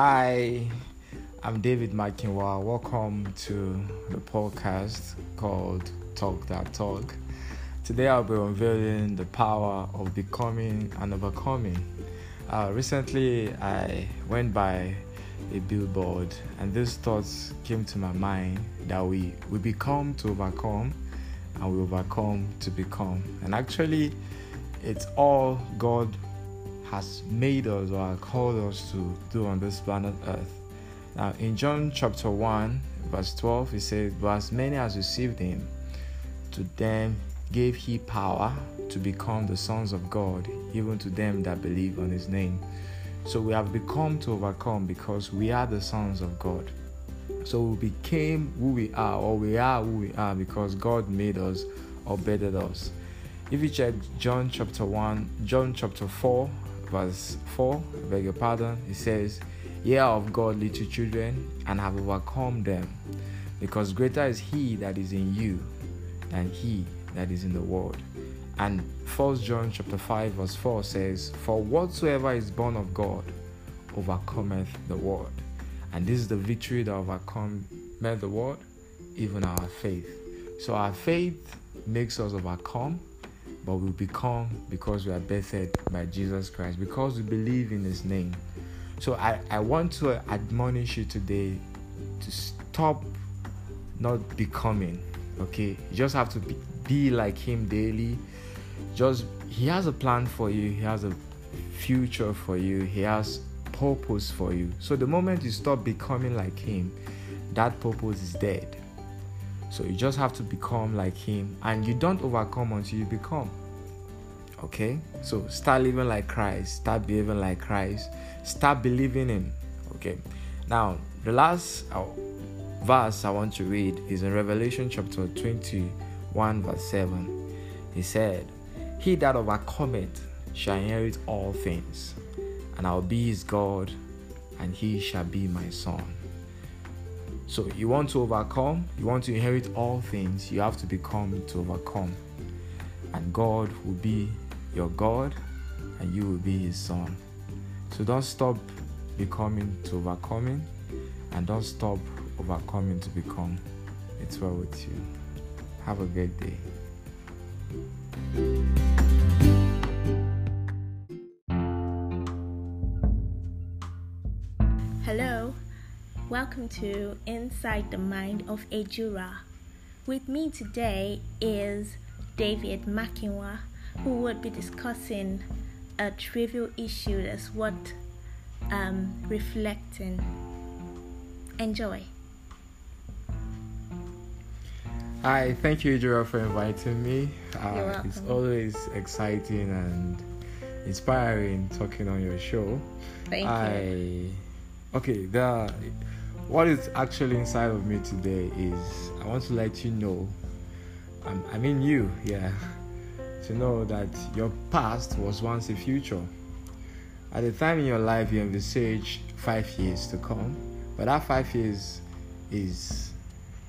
Hi, I'm David Makinwa. Welcome to the podcast called Talk That Talk. Today I'll be unveiling the power of becoming and overcoming. Uh, recently, I went by a billboard, and these thoughts came to my mind that we, we become to overcome and we overcome to become. And actually, it's all God has made us or called us to do on this planet Earth. Now, in John chapter 1, verse 12, it says, But as many as received him, to them gave he power to become the sons of God, even to them that believe on his name. So we have become to overcome because we are the sons of God. So we became who we are, or we are who we are because God made us or bettered us. If you check John chapter 1, John chapter 4, verse 4, I beg your pardon, it says, Ye are of God, little children, and have overcome them, because greater is he that is in you than he that is in the world. And 1 John chapter 5, verse 4 says, For whatsoever is born of God overcometh the world. And this is the victory that overcometh the world, even our faith. So our faith makes us overcome but we become because we are bettered by Jesus Christ, because we believe in His name. So I, I want to admonish you today to stop not becoming, okay? You just have to be, be like Him daily. Just, He has a plan for you, He has a future for you, He has purpose for you. So the moment you stop becoming like Him, that purpose is dead. So you just have to become like Him, and you don't overcome until you become. Okay? So start living like Christ, start behaving like Christ, start believing Him. Okay? Now, the last uh, verse I want to read is in Revelation chapter 21, verse 7. He said, He that overcometh shall inherit all things, and I will be his God, and he shall be my son. So you want to overcome, you want to inherit all things, you have to become to overcome. And God will be your God, and you will be his son. So don't stop becoming to overcoming, and don't stop overcoming to become. It's well with you. Have a great day. Welcome to Inside the Mind of a Ejura. With me today is David Makinwa, who would be discussing a trivial issue that's what um, reflecting. Enjoy. Hi, thank you, Ejura, for inviting me. Uh, You're welcome. It's always exciting and inspiring talking on your show. Thank I you. okay. The what is actually inside of me today is I want to let you know. Um, I mean you, yeah, to know that your past was once a future. At the time in your life, you envisage five years to come, but that five years is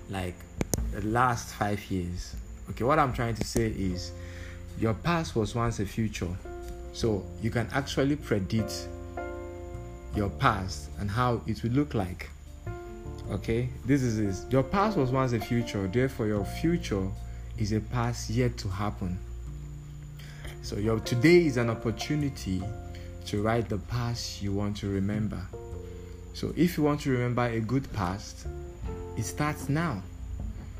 like the last five years. Okay, what I'm trying to say is your past was once a future, so you can actually predict your past and how it will look like. Okay, this is this. Your past was once a future, therefore, your future is a past yet to happen. So, your today is an opportunity to write the past you want to remember. So, if you want to remember a good past, it starts now.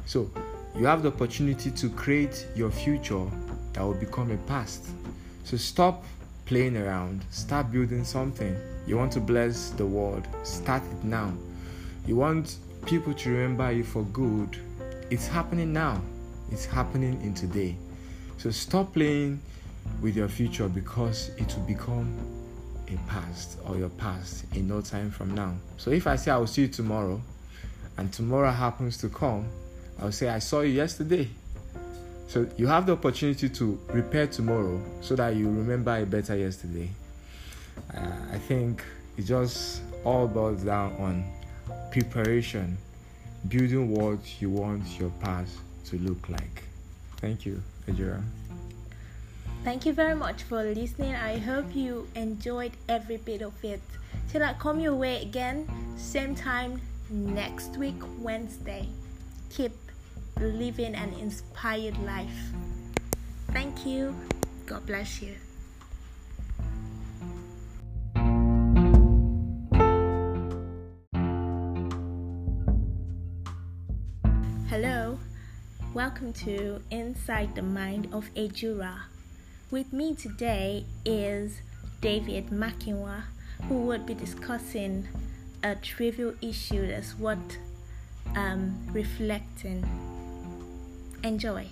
So, you have the opportunity to create your future that will become a past. So, stop playing around, start building something. You want to bless the world, start it now. You want people to remember you for good, it's happening now. It's happening in today. So, stop playing with your future because it will become a past or your past in no time from now. So if I say I will see you tomorrow and tomorrow happens to come, I'll say I saw you yesterday. So you have the opportunity to prepare tomorrow so that you remember better yesterday. Uh, I think it just all boils down on preparation, building what you want your past to look like. Thank you, Ejura. Thank you very much for listening. I hope you enjoyed every bit of it. Till I come your way again, same time next week, Wednesday. Keep living an inspired life. Thank you. God bless you. Welcome to Inside the Mind of a Ejura. With me today is David Makinwa, who would be discussing a trivial issue that's what um, reflecting. Enjoy.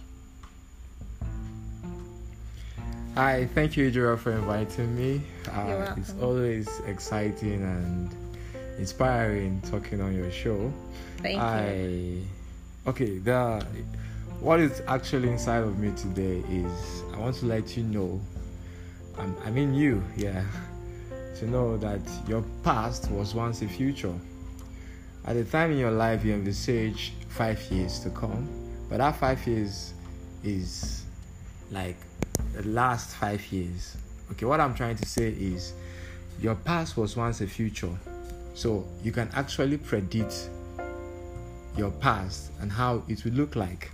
Hi, thank you, Ejura, for inviting me. Uh, it's always exciting and inspiring talking on your show. Thank I, you. Okay, the what is actually inside of me today is I want to let you know, um, I mean you, yeah, to know that your past was once a future. At the time in your life, you envisage five years to come, but that five years is like the last five years. Okay, what I'm trying to say is your past was once a future, so you can actually predict your past and how it will look like.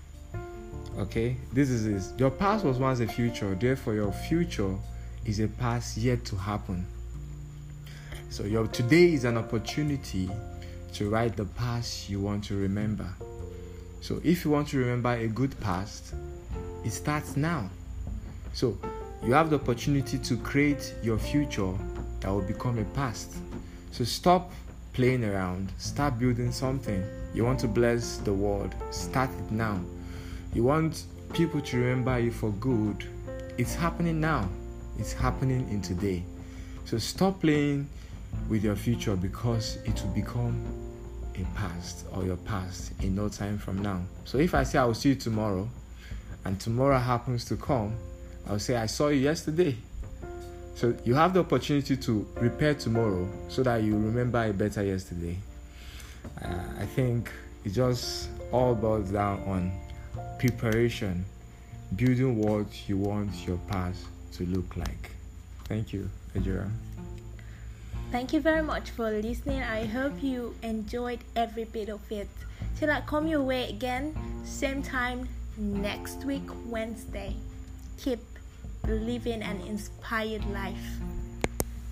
Okay, this is this. Your past was once a future, therefore, your future is a past yet to happen. So, your today is an opportunity to write the past you want to remember. So, if you want to remember a good past, it starts now. So, you have the opportunity to create your future that will become a past. So, stop playing around, start building something. You want to bless the world, start it now. You want people to remember you for good, it's happening now. It's happening in today. So stop playing with your future because it will become a past or your past in no time from now. So if I say I will see you tomorrow and tomorrow happens to come, I'll say I saw you yesterday. So you have the opportunity to repair tomorrow so that you remember better yesterday. Uh, I think it just all boils down on preparation, building what you want your path to look like. Thank you, Ejura. Thank you very much for listening. I hope you enjoyed every bit of it. Till I come your way again, same time next week, Wednesday. Keep living an inspired life.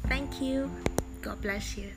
Thank you. God bless you.